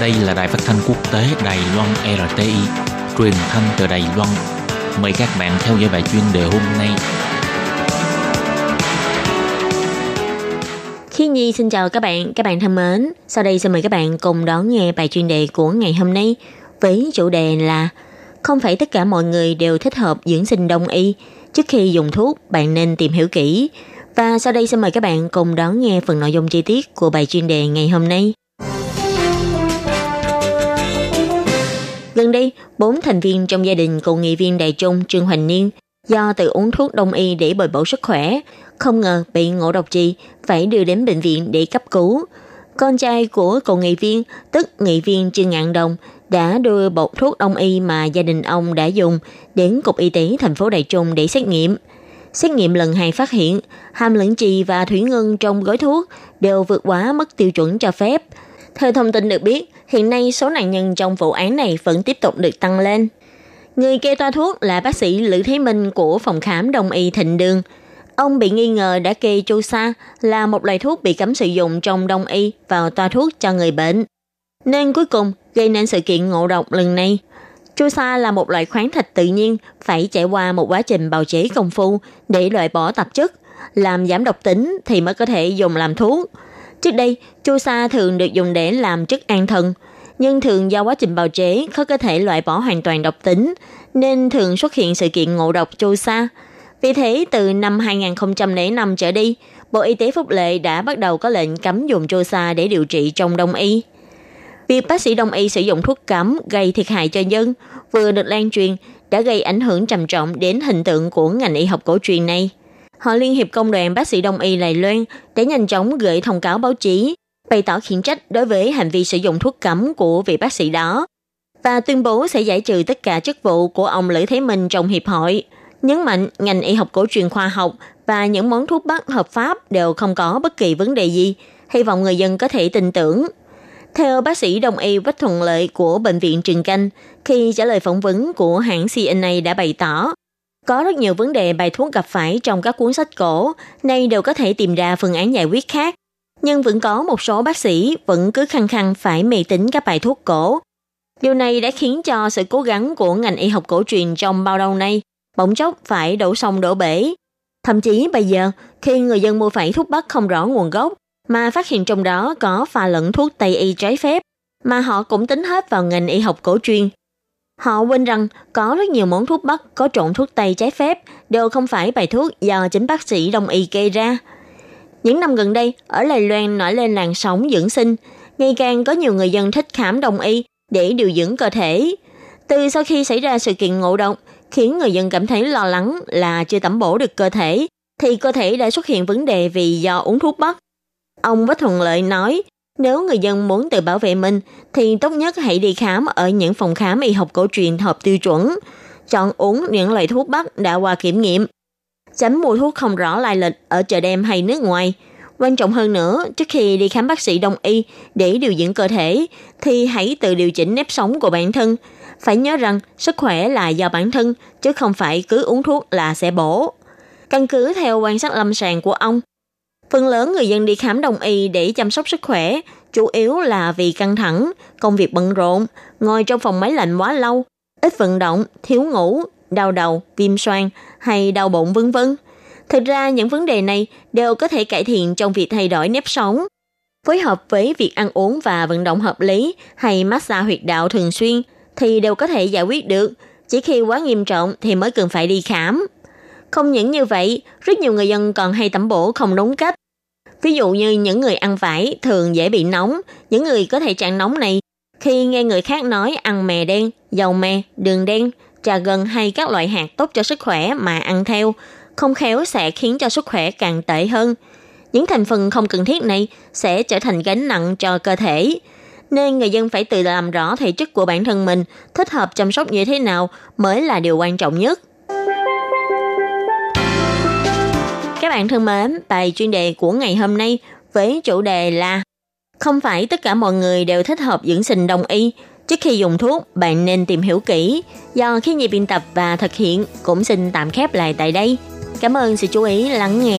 Đây là đài phát thanh quốc tế Đài Loan RTI, truyền thanh từ Đài Loan. Mời các bạn theo dõi bài chuyên đề hôm nay. Khi Nhi xin chào các bạn, các bạn thân mến. Sau đây xin mời các bạn cùng đón nghe bài chuyên đề của ngày hôm nay với chủ đề là Không phải tất cả mọi người đều thích hợp dưỡng sinh đông y. Trước khi dùng thuốc, bạn nên tìm hiểu kỹ. Và sau đây xin mời các bạn cùng đón nghe phần nội dung chi tiết của bài chuyên đề ngày hôm nay. Gần đây, bốn thành viên trong gia đình cựu nghị viên Đại Trung Trương Hoành Niên do tự uống thuốc đông y để bồi bổ sức khỏe, không ngờ bị ngộ độc trì, phải đưa đến bệnh viện để cấp cứu. Con trai của cựu nghị viên, tức nghị viên Trương Ngạn Đồng, đã đưa bột thuốc đông y mà gia đình ông đã dùng đến Cục Y tế thành phố Đại Trung để xét nghiệm. Xét nghiệm lần hai phát hiện hàm lượng trì và thủy ngân trong gói thuốc đều vượt quá mức tiêu chuẩn cho phép. Theo thông tin được biết, hiện nay số nạn nhân trong vụ án này vẫn tiếp tục được tăng lên. Người kê toa thuốc là bác sĩ Lữ Thế Minh của phòng khám Đông y Thịnh Đường. Ông bị nghi ngờ đã kê chu sa là một loại thuốc bị cấm sử dụng trong đông y vào toa thuốc cho người bệnh. Nên cuối cùng gây nên sự kiện ngộ độc lần này. Chu sa là một loại khoáng thạch tự nhiên phải trải qua một quá trình bào chế công phu để loại bỏ tạp chất, làm giảm độc tính thì mới có thể dùng làm thuốc. Trước đây, chu sa thường được dùng để làm chất an thần, nhưng thường do quá trình bào chế khó có thể loại bỏ hoàn toàn độc tính, nên thường xuất hiện sự kiện ngộ độc chu sa. Vì thế, từ năm 2005 trở đi, Bộ Y tế Phúc Lệ đã bắt đầu có lệnh cấm dùng chu sa để điều trị trong đông y. Việc bác sĩ đông y sử dụng thuốc cấm gây thiệt hại cho dân vừa được lan truyền đã gây ảnh hưởng trầm trọng đến hình tượng của ngành y học cổ truyền này. Họ Liên hiệp Công đoàn Bác sĩ Đông y Đài Loan đã nhanh chóng gửi thông cáo báo chí, bày tỏ khiển trách đối với hành vi sử dụng thuốc cấm của vị bác sĩ đó và tuyên bố sẽ giải trừ tất cả chức vụ của ông Lữ Thế Minh trong hiệp hội. Nhấn mạnh ngành y học cổ truyền khoa học và những món thuốc bắc hợp pháp đều không có bất kỳ vấn đề gì. Hy vọng người dân có thể tin tưởng. Theo bác sĩ đông y Vách Thuận Lợi của Bệnh viện Trường Canh, khi trả lời phỏng vấn của hãng CNA đã bày tỏ, có rất nhiều vấn đề bài thuốc gặp phải trong các cuốn sách cổ, nay đều có thể tìm ra phương án giải quyết khác. Nhưng vẫn có một số bác sĩ vẫn cứ khăng khăng phải mê tín các bài thuốc cổ. Điều này đã khiến cho sự cố gắng của ngành y học cổ truyền trong bao lâu nay bỗng chốc phải đổ sông đổ bể. Thậm chí bây giờ, khi người dân mua phải thuốc bắc không rõ nguồn gốc, mà phát hiện trong đó có pha lẫn thuốc Tây y trái phép, mà họ cũng tính hết vào ngành y học cổ truyền. Họ quên rằng có rất nhiều món thuốc Bắc có trộn thuốc Tây trái phép đều không phải bài thuốc do chính bác sĩ đông y gây ra. Những năm gần đây, ở Lài Loan nổi lên làn sóng dưỡng sinh, ngày càng có nhiều người dân thích khám đông y để điều dưỡng cơ thể. Từ sau khi xảy ra sự kiện ngộ độc, khiến người dân cảm thấy lo lắng là chưa tẩm bổ được cơ thể, thì cơ thể đã xuất hiện vấn đề vì do uống thuốc Bắc. Ông Bách Thuận Lợi nói, nếu người dân muốn tự bảo vệ mình, thì tốt nhất hãy đi khám ở những phòng khám y học cổ truyền hợp tiêu chuẩn. Chọn uống những loại thuốc bắc đã qua kiểm nghiệm. Tránh mua thuốc không rõ lai lịch ở chợ đêm hay nước ngoài. Quan trọng hơn nữa, trước khi đi khám bác sĩ đông y để điều dưỡng cơ thể, thì hãy tự điều chỉnh nếp sống của bản thân. Phải nhớ rằng sức khỏe là do bản thân, chứ không phải cứ uống thuốc là sẽ bổ. Căn cứ theo quan sát lâm sàng của ông, Phần lớn người dân đi khám đông y để chăm sóc sức khỏe, chủ yếu là vì căng thẳng, công việc bận rộn, ngồi trong phòng máy lạnh quá lâu, ít vận động, thiếu ngủ, đau đầu, viêm xoang hay đau bụng vân vân. Thực ra những vấn đề này đều có thể cải thiện trong việc thay đổi nếp sống. Phối hợp với việc ăn uống và vận động hợp lý hay massage huyệt đạo thường xuyên thì đều có thể giải quyết được. Chỉ khi quá nghiêm trọng thì mới cần phải đi khám. Không những như vậy, rất nhiều người dân còn hay tẩm bổ không đúng cách. Ví dụ như những người ăn vải thường dễ bị nóng, những người có thể trạng nóng này khi nghe người khác nói ăn mè đen, dầu mè, đường đen, trà gừng hay các loại hạt tốt cho sức khỏe mà ăn theo, không khéo sẽ khiến cho sức khỏe càng tệ hơn. Những thành phần không cần thiết này sẽ trở thành gánh nặng cho cơ thể. Nên người dân phải tự làm rõ thể chất của bản thân mình, thích hợp chăm sóc như thế nào mới là điều quan trọng nhất. Các bạn thân mến, bài chuyên đề của ngày hôm nay với chủ đề là Không phải tất cả mọi người đều thích hợp dưỡng sinh đông y. Trước khi dùng thuốc, bạn nên tìm hiểu kỹ. Do khi nhị biên tập và thực hiện cũng xin tạm khép lại tại đây. Cảm ơn sự chú ý lắng nghe